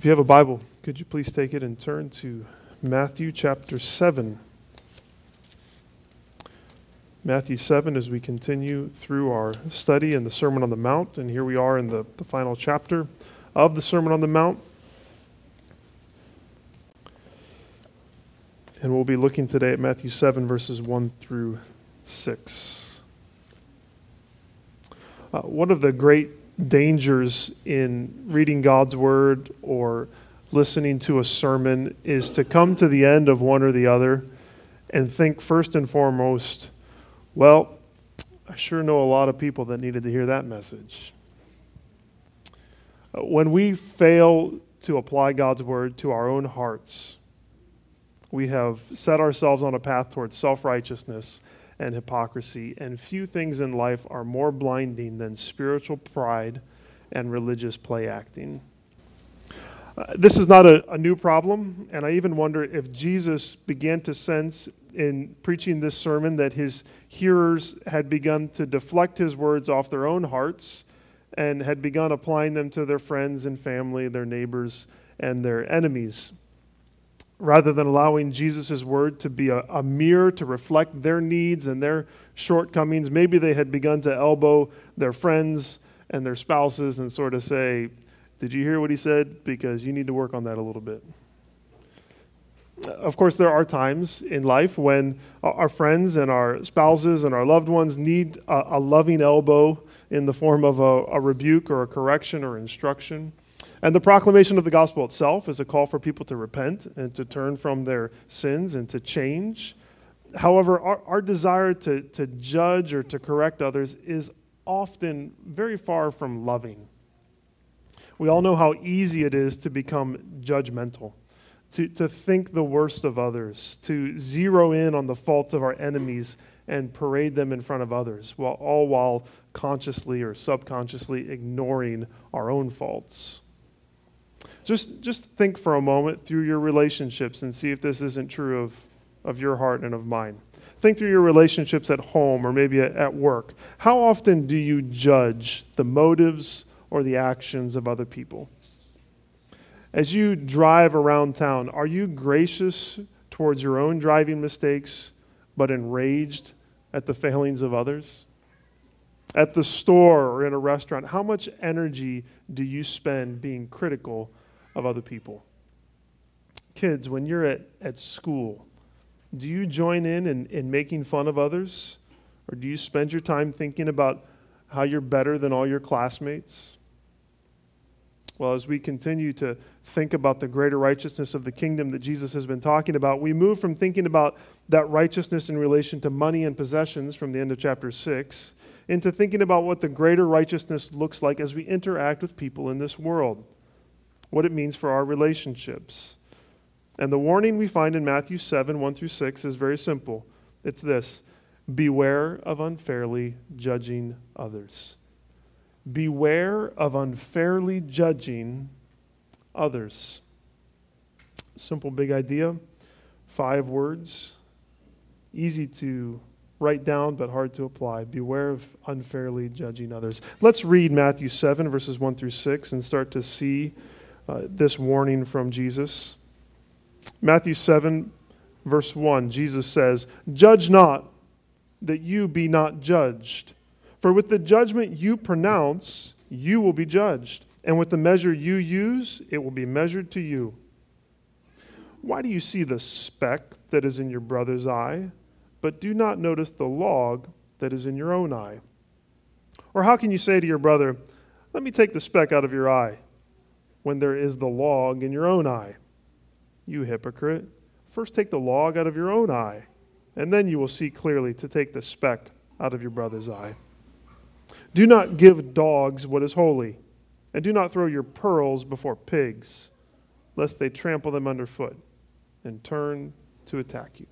If you have a Bible, could you please take it and turn to Matthew chapter 7? Matthew 7 as we continue through our study in the Sermon on the Mount. And here we are in the, the final chapter of the Sermon on the Mount. And we'll be looking today at Matthew 7, verses 1 through 6. Uh, one of the great dangers in reading God's Word or listening to a sermon is to come to the end of one or the other and think first and foremost, well, I sure know a lot of people that needed to hear that message. When we fail to apply God's Word to our own hearts, we have set ourselves on a path towards self righteousness and hypocrisy, and few things in life are more blinding than spiritual pride and religious play acting. Uh, this is not a, a, new problem, and I even wonder if Jesus began to sense in preaching this sermon that his hearers had begun to deflect his words off their own hearts and had begun applying them to their friends and family, their neighbors, and their enemies rather than allowing Jesus' word to be a, a, mirror to reflect their needs and their shortcomings, maybe they had begun to elbow their friends and their spouses and sort of say, Did you hear what he said? Because you need to work on that a little bit. Of course, there are times in life when our friends and our spouses and our loved ones need a, a loving elbow in the form of a, a rebuke or a correction or instruction. And the proclamation of the gospel itself is a call for people to repent and to turn from their sins and to change. However, our, our desire to, to judge or to correct others is often very far from loving. We all know how easy it is to become judgmental, to, to think the worst of others, to zero in on the faults of our enemies and parade them in front of others, while, all while consciously or subconsciously ignoring our own faults. Just, just think for a moment through your relationships and see if this isn't true of, of your heart and of mine. Think through your relationships at home or maybe at, at work. How often do you judge the motives or the actions of other people? As you drive around town, are you gracious towards your own driving mistakes but enraged at the failings of others? At the store or in a restaurant, how much energy do you spend being critical of other people. Kids, when you're at, at school, do you join in, in in making fun of others? Or do you spend your time thinking about how you're better than all your classmates? Well, as we continue to think about the greater righteousness of the kingdom that Jesus has been talking about, we move from thinking about that righteousness in relation to money and possessions from the end of chapter 6 into thinking about what the greater righteousness looks like as we interact with people in this world what it means for our relationships. And the warning we find in Matthew 7 1 through 6 is very simple it's this Beware of unfairly judging others. Beware of unfairly judging others. Simple, big idea. Five words. Easy to write down, but hard to apply. Beware of unfairly judging others. Let's read Matthew 7, verses 1 through 6, and start to see uh, this warning from Jesus. Matthew 7, verse 1, Jesus says, Judge not that you be not judged. For with the judgment you pronounce, you will be judged. And with the measure you use, it will be measured to you. Why do you see the speck that is in your brother's eye, but do not notice the log that is in your own eye? Or how can you say to your brother, Let me take the speck out of your eye? When there is the log in your own eye. You hypocrite, first take the log out of your own eye, and then you will see clearly to take the speck out of your brother's eye. Do not give dogs what is holy, and do not throw your pearls before pigs, lest they trample them underfoot and turn to attack you.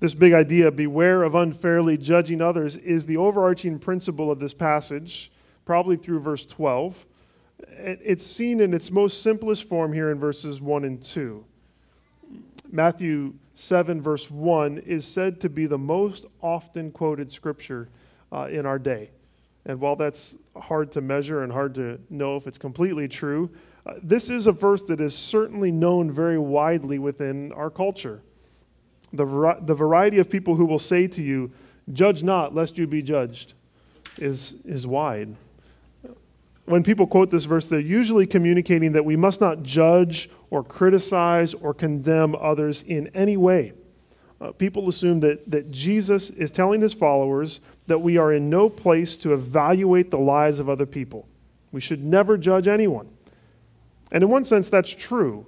This big idea, beware of unfairly judging others, is the overarching principle of this passage, probably through verse 12. It's seen in its most simplest form here in verses 1 and 2. Matthew 7, verse 1, is said to be the most often quoted scripture uh, in our day. And while that's hard to measure and hard to know if it's completely true, uh, this is a verse that is certainly known very widely within our culture. The, var- the variety of people who will say to you, Judge not, lest you be judged, is, is wide. When people quote this verse, they're usually communicating that we must not judge or criticize or condemn others in any way. Uh, people assume that, that Jesus is telling his followers that we are in no place to evaluate the lives of other people. We should never judge anyone. And in one sense, that's true.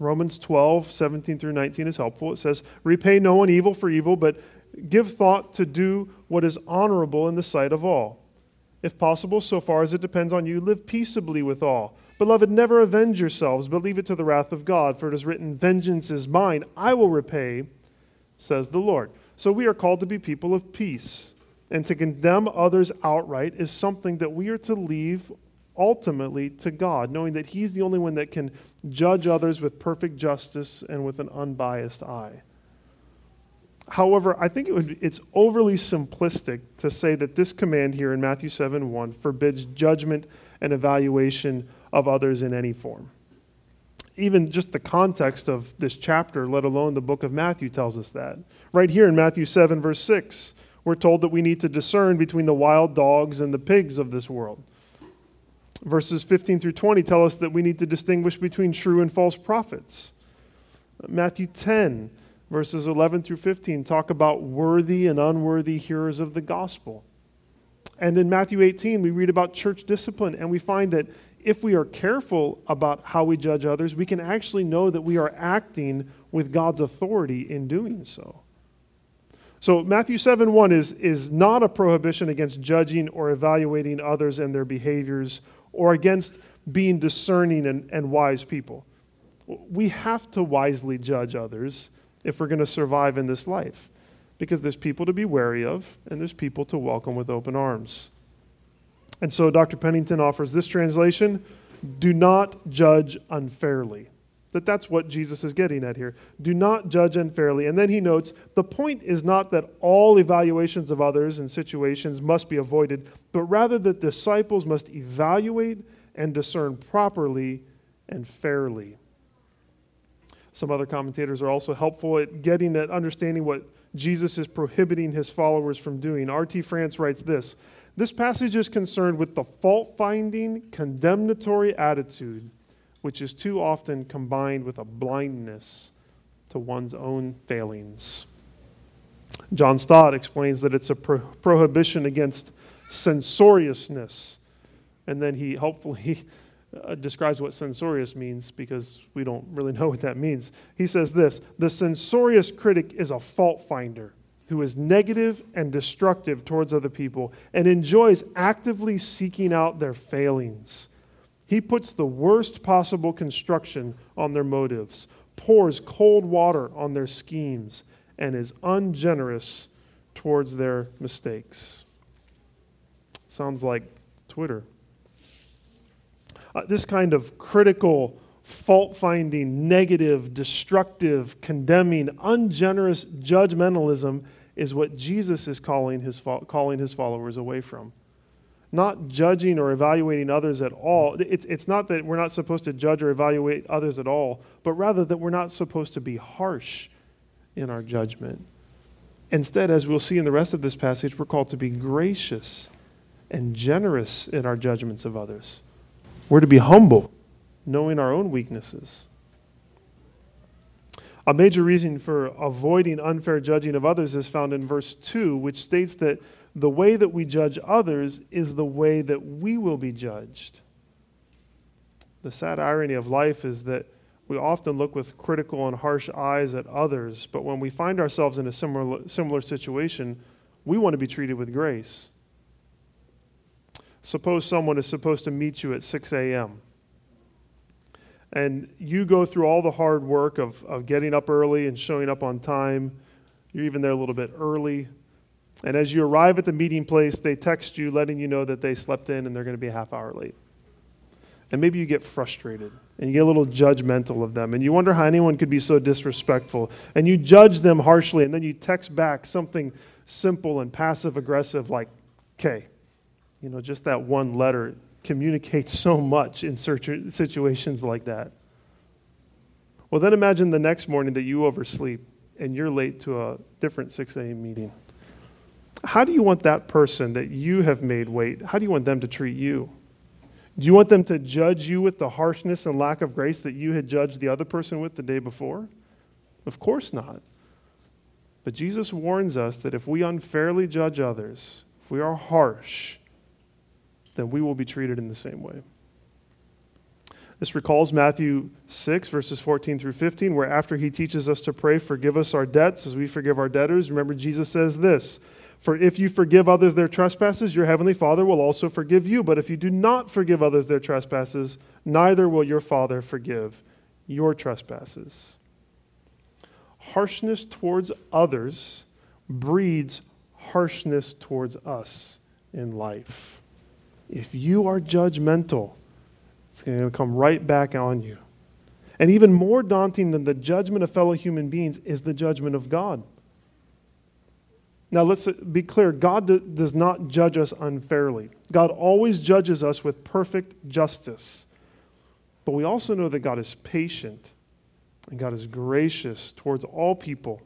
Romans 12, 17 through 19 is helpful. It says, Repay no one evil for evil, but give thought to do what is honorable in the sight of all. If possible, so far as it depends on you, live peaceably with all. Beloved, never avenge yourselves, but leave it to the wrath of God, for it is written, Vengeance is mine, I will repay, says the Lord. So we are called to be people of peace. And to condemn others outright is something that we are to leave ultimately to God, knowing that He's the only one that can judge others with perfect justice and with an unbiased eye. However, I think it would, it's overly simplistic to say that this command here in Matthew 7 1 forbids judgment and evaluation of others in any form. Even just the context of this chapter, let alone the book of Matthew, tells us that. Right here in Matthew 7, verse 6, we're told that we need to discern between the wild dogs and the pigs of this world. Verses 15 through 20 tell us that we need to distinguish between true and false prophets. Matthew 10, verses 11 through 15, talk about worthy and unworthy hearers of the gospel. And in Matthew 18, we read about church discipline, and we find that if we are careful about how we judge others, we can actually know that we are acting with God's authority in doing so. So, Matthew 7 1 is, is not a prohibition against judging or evaluating others and their behaviors or against being discerning and, and wise people. We have to wisely judge others if we're going to survive in this life because there's people to be wary of and there's people to welcome with open arms. And so Dr. Pennington offers this translation do not judge unfairly. That that's what Jesus is getting at here. Do not judge unfairly. And then he notes the point is not that all evaluations of others and situations must be avoided, but rather that disciples must evaluate and discern properly and fairly. Some other commentators are also helpful at getting at understanding what Jesus is prohibiting his followers from doing. R.T. France writes this This passage is concerned with the fault finding, condemnatory attitude which is too often combined with a blindness to one's own failings. John Stott explains that it's a pro- prohibition against censoriousness. And then he hopefully uh, describes what censorious means because we don't really know what that means. He says this The censorious critic is a fault finder who is negative and destructive towards other people and enjoys actively seeking out their failings. He puts the worst possible construction on their motives, pours cold water on their schemes, and is ungenerous towards their mistakes. Sounds like Twitter. Uh, this kind of critical, fault finding, negative, destructive, condemning, ungenerous judgmentalism is what Jesus is calling his, calling his followers away from not judging or evaluating others at all. It's, it's not that we're not supposed to judge or evaluate others at all, but rather that we're not supposed to be harsh in our judgment. Instead, as we'll see in the rest of this passage, we're called to be gracious and generous in our judgments of others. We're to be humble, knowing our own weaknesses. A major reason for avoiding unfair judging of others is found in verse 2, which states that the way that we judge others is the way that we will be judged. The sad irony of life is that we often look with critical and harsh eyes at others, but when we find ourselves in a similar, similar situation, we want to be treated with grace. Suppose someone is supposed to meet you at 6 a.m. And you go through all the hard work of, of getting up early and showing up on time. You're even there a little bit early. And as you arrive at the meeting place, they text you letting you know that they slept in and they're going to be a half hour late. And maybe you get frustrated and you get a little judgmental of them and you wonder how anyone could be so disrespectful. And you judge them harshly and then you text back something simple and passive aggressive like, okay, You know, just that one letter communicates so much in situations like that. Well, then imagine the next morning that you oversleep and you're late to a different 6 a.m. meeting. How do you want that person that you have made wait, how do you want them to treat you? Do you want them to judge you with the harshness and lack of grace that you had judged the other person with the day before? Of course not. But Jesus warns us that if we unfairly judge others, if we are harsh, then we will be treated in the same way. This recalls Matthew 6, verses 14 through 15, where after he teaches us to pray, Forgive us our debts as we forgive our debtors. Remember, Jesus says this For if you forgive others their trespasses, your heavenly Father will also forgive you. But if you do not forgive others their trespasses, neither will your Father forgive your trespasses. Harshness towards others breeds harshness towards us in life. If you are judgmental, it's going to come right back on you. And even more daunting than the judgment of fellow human beings is the judgment of God. Now, let's be clear God does not judge us unfairly. God always judges us with perfect justice. But we also know that God is patient and God is gracious towards all people.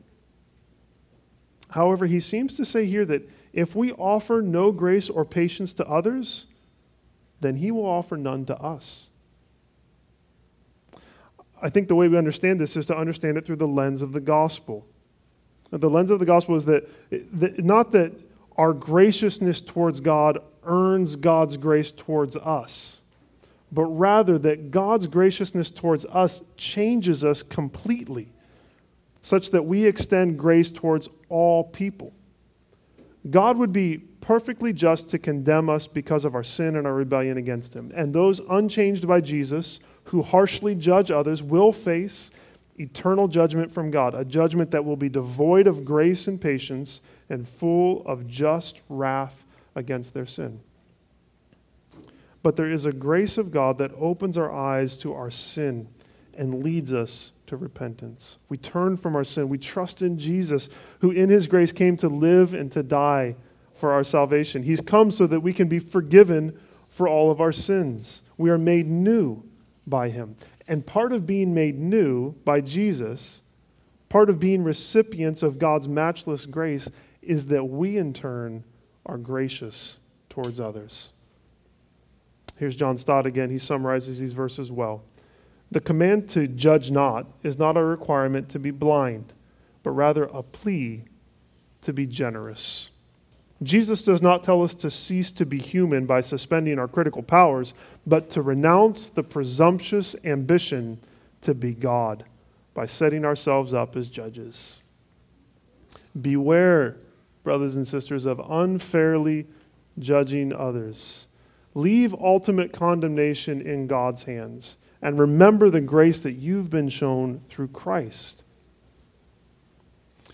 However, he seems to say here that if we offer no grace or patience to others, then he will offer none to us. I think the way we understand this is to understand it through the lens of the gospel. The lens of the gospel is that, that not that our graciousness towards God earns God's grace towards us, but rather that God's graciousness towards us changes us completely, such that we extend grace towards all people. God would be perfectly just to condemn us because of our sin and our rebellion against Him. And those unchanged by Jesus who harshly judge others will face eternal judgment from God, a judgment that will be devoid of grace and patience and full of just wrath against their sin. But there is a grace of God that opens our eyes to our sin and leads us to repentance. We turn from our sin. We trust in Jesus, who in his grace came to live and to die for our salvation. He's come so that we can be forgiven for all of our sins. We are made new by him. And part of being made new by Jesus, part of being recipients of God's matchless grace, is that we in turn are gracious towards others. Here's John Stott again. He summarizes these verses well. The command to judge not is not a requirement to be blind, but rather a plea to be generous. Jesus does not tell us to cease to be human by suspending our critical powers, but to renounce the presumptuous ambition to be God by setting ourselves up as judges. Beware, brothers and sisters, of unfairly judging others. Leave ultimate condemnation in God's hands and remember the grace that you've been shown through Christ.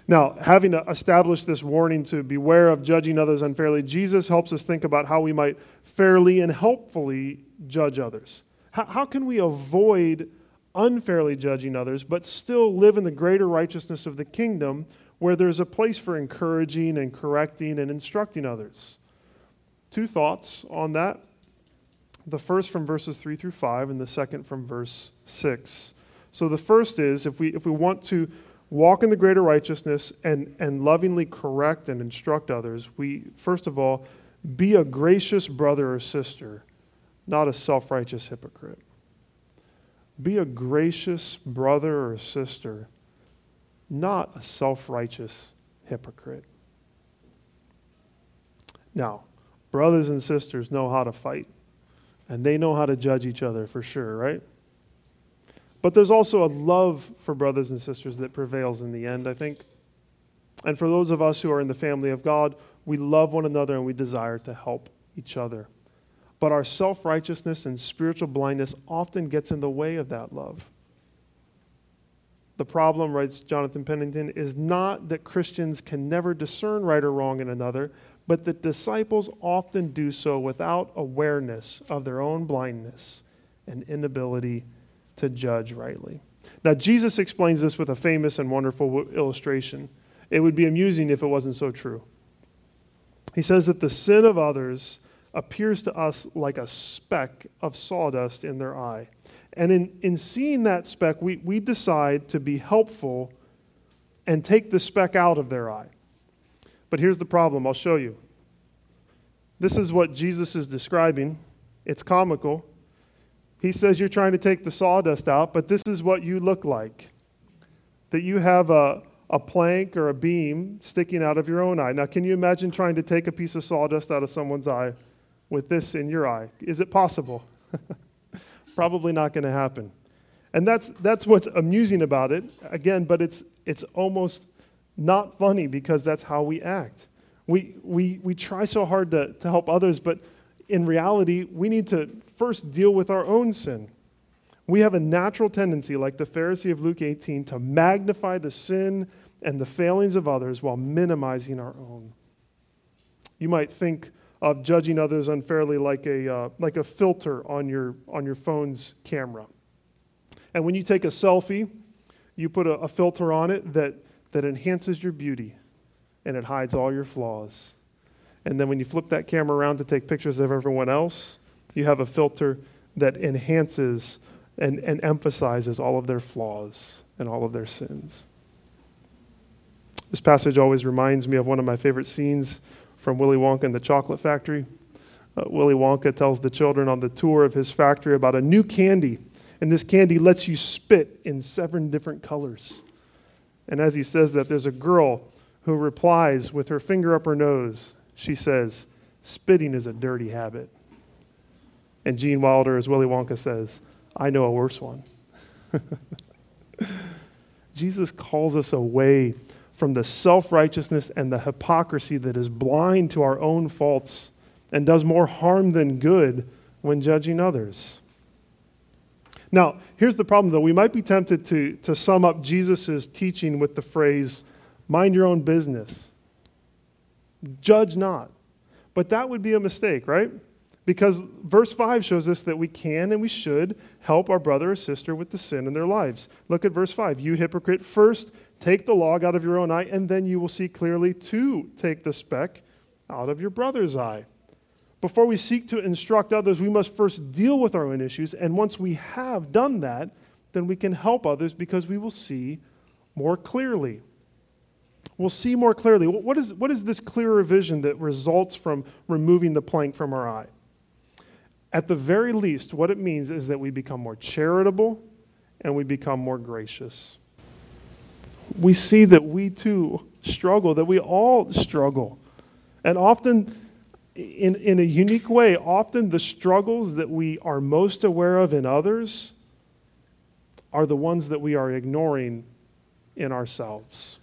Now, having established this warning to beware of judging others unfairly, Jesus helps us think about how we might fairly and helpfully judge others. How, can we avoid unfairly judging others, but still live in the greater righteousness of the kingdom where there's a place for encouraging and correcting and instructing others? Two thoughts on that. The first from verses 3 through 5, and the second from verse 6. So the first is if we, if we want to walk in the greater righteousness and, and lovingly correct and instruct others, we, first of all, be a gracious brother or sister, not a self righteous hypocrite. Be a gracious brother or sister, not a self righteous hypocrite. Now, brothers and sisters know how to fight, and they know how to judge each other for sure, right? But there's also a love for brothers and sisters that prevails in the end, I think. And for those of us who are in the family of God, we love one another and we desire to help each other. But our self righteousness and spiritual blindness often gets in the way of that love. The problem, writes Jonathan Pennington, is not that Christians can never discern right or wrong in another, but that disciples often do so without awareness of their own blindness and inability to judge rightly. Now, Jesus explains this with a famous and wonderful illustration. It would be amusing if it wasn't so true. He says that the sin of others appears to us like a speck of sawdust in their eye. And in, in seeing that speck, we, we decide to be helpful and take the speck out of their eye. But here's the problem I'll show you. This is what Jesus is describing. It's comical. He says you're trying to take the sawdust out, but this is what you look like that you have a, a plank or a beam sticking out of your own eye. Now, can you imagine trying to take a piece of sawdust out of someone's eye with this in your eye? Is it possible? Probably not going to happen. And that's, that's what's amusing about it, again, but it's, it's almost not funny because that's how we act. We, we, we try so hard to, to help others, but in reality, we need to first deal with our own sin. We have a natural tendency, like the Pharisee of Luke 18, to magnify the sin and the failings of others while minimizing our own. You might think of judging others unfairly like a, uh, like a filter on your, on your phone's camera. And when you take a selfie, you put a, a filter on it that, that enhances your beauty and it hides all your flaws. And then when you flip that camera around to take pictures of everyone else, you have a filter that enhances and, and emphasizes all of their flaws and all of their sins. This passage always reminds me of one of my favorite scenes from Willy Wonka and the Chocolate Factory. Uh, Willy Wonka tells the children on the tour of his factory about a new candy, and this candy lets you spit in seven different colors. And as he says that, there's a girl who replies with her finger up her nose. She says, Spitting is a dirty habit. And Gene Wilder, as Willy Wonka says, I know a worse one. Jesus calls us away from the self righteousness and the hypocrisy that is blind to our own faults and does more harm than good when judging others. Now, here's the problem though. We might be tempted to, to sum up Jesus' teaching with the phrase, mind your own business, judge not. But that would be a mistake, right? Because verse 5 shows us that we can and we should help our brother or sister with the sin in their lives. Look at verse 5. You hypocrite, first take the log out of your own eye, and then you will see clearly to take the speck out of your brother's eye. Before we seek to instruct others, we must first deal with our own issues. And once we have done that, then we can help others because we will see more clearly. We'll see more clearly. What is, what is this clearer vision that results from removing the plank from our eye? At the very least, what it means is that we become more charitable and we become more gracious. We see that we too struggle, that we all struggle. And often, in, in a unique way, often the struggles that we are most aware of in others are the ones that we are ignoring in ourselves.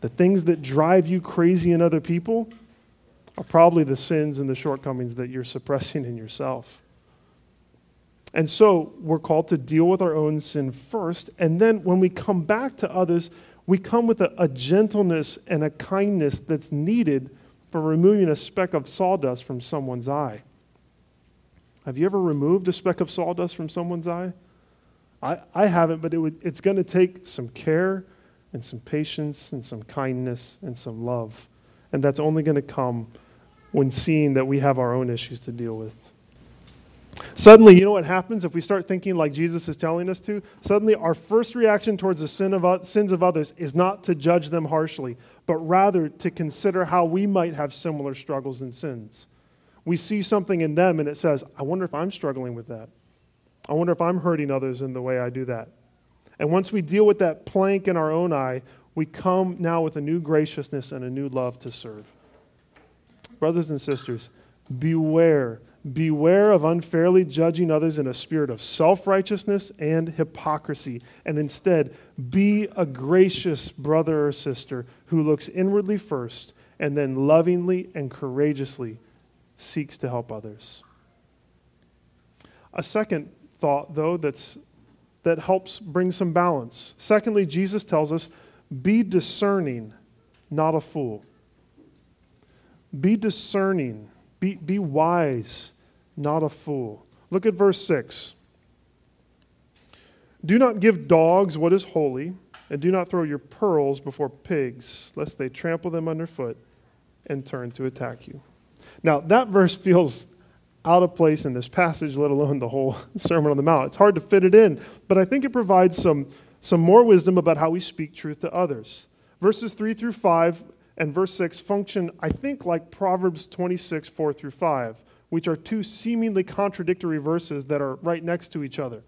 The things that drive you crazy in other people are probably the sins and the shortcomings that you're suppressing in yourself. And so we're called to deal with our own sin first. And then when we come back to others, we come with a, a, gentleness and a kindness that's needed for removing a speck of sawdust from someone's eye. Have you ever removed a speck of sawdust from someone's eye? I, I haven't, but it would, it's going to take some care and some patience and some kindness and some love. And that's only going to come when seeing that we have our own issues to deal with. Suddenly, you know what happens if we start thinking like Jesus is telling us to? Suddenly, our first reaction towards the sin of, sins of others is not to judge them harshly, but rather to consider how we might have similar struggles and sins. We see something in them and it says, I wonder if I'm struggling with that. I wonder if I'm hurting others in the way I do that. And once we deal with that plank in our own eye, we come now with a new graciousness and a new love to serve. Brothers and sisters, beware Beware of unfairly judging others in a spirit of self righteousness and hypocrisy, and instead be a gracious brother or sister who looks inwardly first and then lovingly and courageously seeks to help others. A second thought, though, that's, that helps bring some balance. Secondly, Jesus tells us be discerning, not a fool. Be discerning be, be wise, not a fool. Look at verse 6. Do not give dogs what is holy, and do not throw your pearls before pigs, lest they trample them underfoot and turn to attack you. Now, that verse feels out of place in this passage, let alone the whole Sermon on the Mount. It's hard to fit it in, but I think it provides some, some more wisdom about how we speak truth to others. Verses 3 through 5 and verse 6 function, I think, like Proverbs 26, 4 through 5, which are two seemingly contradictory verses that are right next to each other.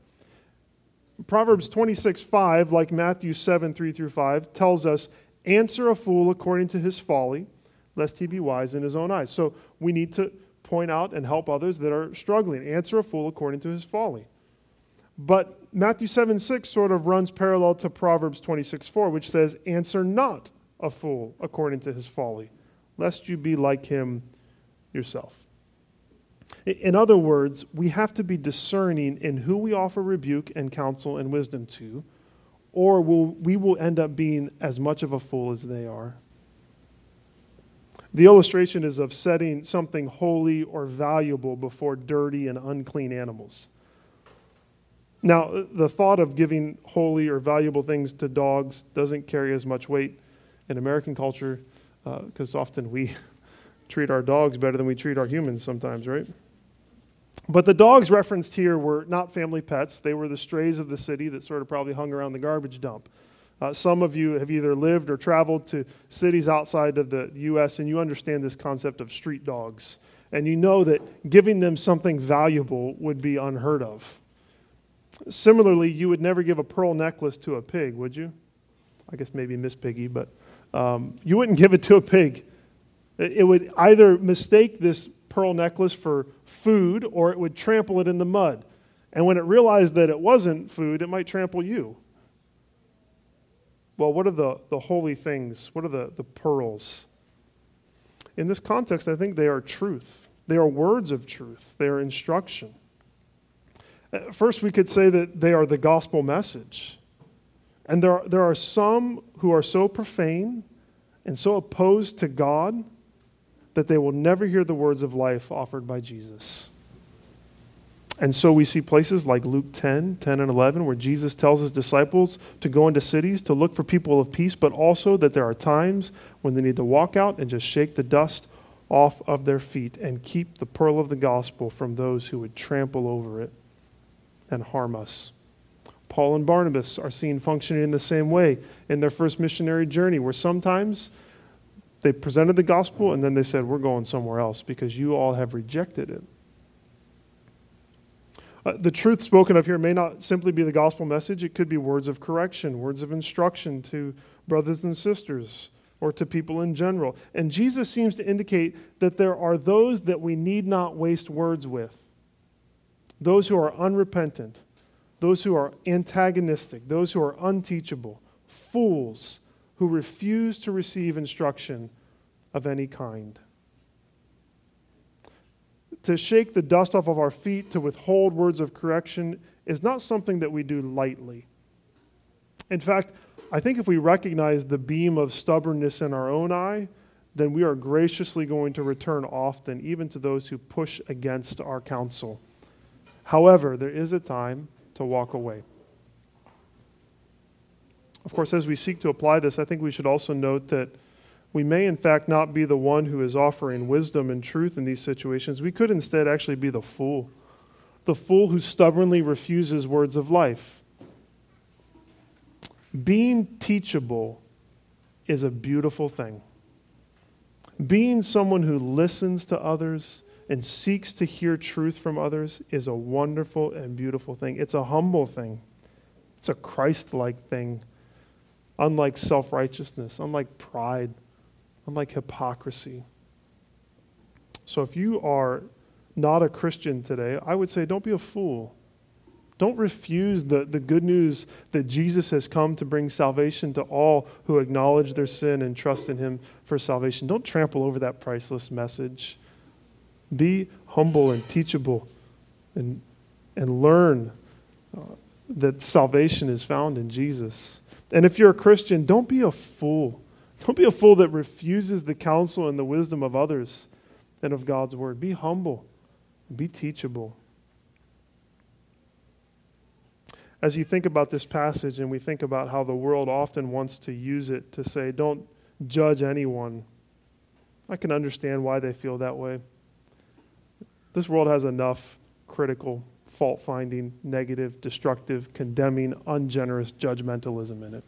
Proverbs 26, 5, like Matthew 7, 3 through 5, tells us, Answer a fool according to his folly, lest he be wise in his own eyes. So we need to point out and help others that are struggling. Answer a fool according to his folly. But Matthew 7, 6 sort of runs parallel to Proverbs 26, 4, which says, Answer not a fool according to his folly, lest you be like him yourself. In other words, we have to be discerning in who we offer rebuke and counsel and wisdom to, or will, we will end up being as much of a fool as they are. The illustration is of setting something holy or valuable before dirty and unclean animals. Now, the thought of giving holy or valuable things to dogs doesn't carry as much weight in American culture because uh, often we treat our dogs better than we treat our humans sometimes, right? But the dogs referenced here were not family pets. They were the strays of the city that sort of probably hung around the garbage dump. Uh, some of you have either lived or traveled to cities outside of the U.S., and you understand this concept of street dogs. And you know that giving them something valuable would be unheard of. Similarly, you would never give a pearl necklace to a pig, would you? I guess maybe Miss Piggy, but um, you wouldn't give it to a pig. It would either mistake this pearl necklace for food or it would trample it in the mud. And when it realized that it wasn't food, it might trample you. Well, what are the, the holy things? What are the, the pearls? In this context, I think they are truth. They are words of truth, they are instruction. First, we could say that they are the gospel message. And there are, there are some who are so profane and so opposed to God that they will never hear the words of life offered by Jesus. And so we see places like Luke 10, 10 and 11, where Jesus tells his disciples to go into cities to look for people of peace, but also that there are times when they need to walk out and just shake the dust off of their feet and keep the pearl of the gospel from those who would trample over it and harm us. Paul and Barnabas are seen functioning in the same way in their first missionary journey, where sometimes they presented the gospel and then they said, We're going somewhere else because you all have rejected it. Uh, the truth spoken of here may not simply be the gospel message, it could be words of correction, words of instruction to brothers and sisters or to people in general. And Jesus seems to indicate that there are those that we need not waste words with those who are unrepentant, those who are antagonistic, those who are unteachable, fools who refuse to receive instruction of any kind. To shake the dust off of our feet, to withhold words of correction, is not something that we do lightly. In fact, I think if we recognize the beam of stubbornness in our own eye, then we are graciously going to return often, even to those who push against our counsel. However, there is a time to walk away. Of course, as we seek to apply this, I think we should also note that we may, in fact, not be the one who is offering wisdom and truth in these situations. We could instead actually be the fool, the fool who stubbornly refuses words of life. Being teachable is a beautiful thing. Being someone who listens to others and seeks to hear truth from others is a wonderful and beautiful thing. It's a humble thing, it's a Christ like thing unlike self righteousness, unlike pride, unlike hypocrisy. So if you are not a Christian today, I would say don't be a fool. Don't refuse the, the good news that Jesus has come to bring salvation to all who acknowledge their sin and trust in him for salvation. Don't trample over that priceless message. Be humble and teachable and, and learn uh, that salvation is found in Jesus. And if you're a Christian, don't be a fool. Don't be a fool that refuses the counsel and the wisdom of others and of God's word. Be humble, be teachable. As you think about this passage and we think about how the world often wants to use it to say, don't judge anyone, I can understand why they feel that way. This world has enough critical, fault finding, negative, destructive, condemning, ungenerous judgmentalism in it.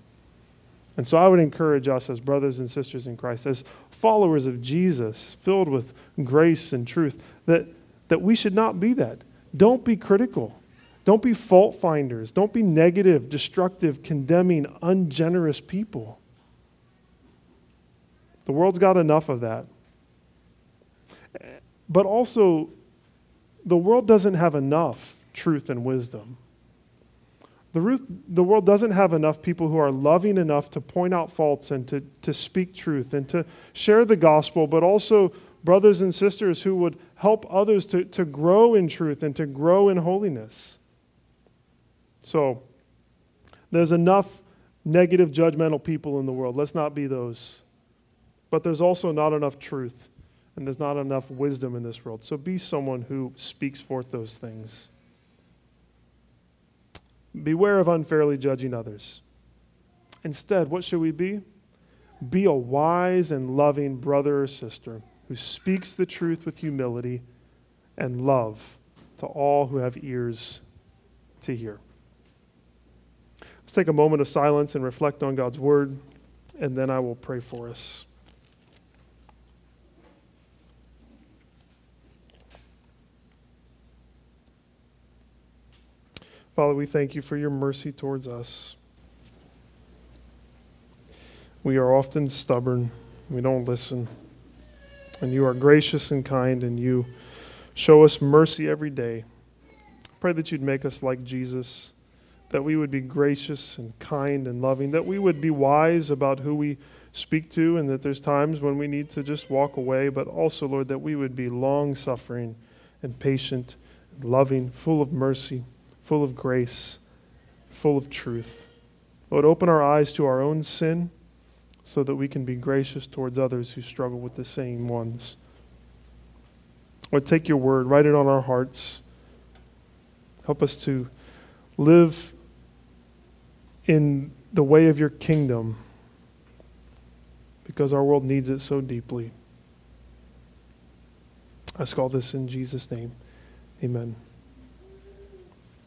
And so I would encourage us as brothers and sisters in Christ, as followers of Jesus, filled with grace and truth, that, that we should not be that. Don't be critical. Don't be fault finders. Don't be negative, destructive, condemning, ungenerous people. The world's got enough of that. But also, the world doesn't have enough truth and wisdom. The, the world doesn't have enough people who are loving enough to point out faults and to, to speak truth and to share the gospel, but also brothers and sisters who would help others to, to grow in truth and to grow in holiness. So, there's enough negative, judgmental people in the world. Let's not be those. But there's also not enough truth, and there's not enough wisdom in this world. So, be someone who speaks forth those things. Beware of unfairly judging others. Instead, what should we be? Be a wise and loving brother or sister who speaks the truth with humility and love to all who have ears to hear. Let's take a moment of silence and reflect on God's word, and then I will pray for us. Father, we thank you for your mercy towards us. We are often stubborn, we don't listen. And you are gracious and kind, and you show us mercy every day. Pray that you'd make us like Jesus, that we would be gracious and kind and loving, that we would be wise about who we speak to, and that there's times when we need to just walk away, but also, Lord, that we would be long suffering and patient, and loving, full of mercy full of grace, full of truth. Lord, open our eyes to our own sin so that we can be gracious towards others who struggle with the same ones. Lord, take your word, write it on our hearts. Help us to live in the way of your kingdom because our world needs it so deeply. I ask all this in Jesus' name. Amen.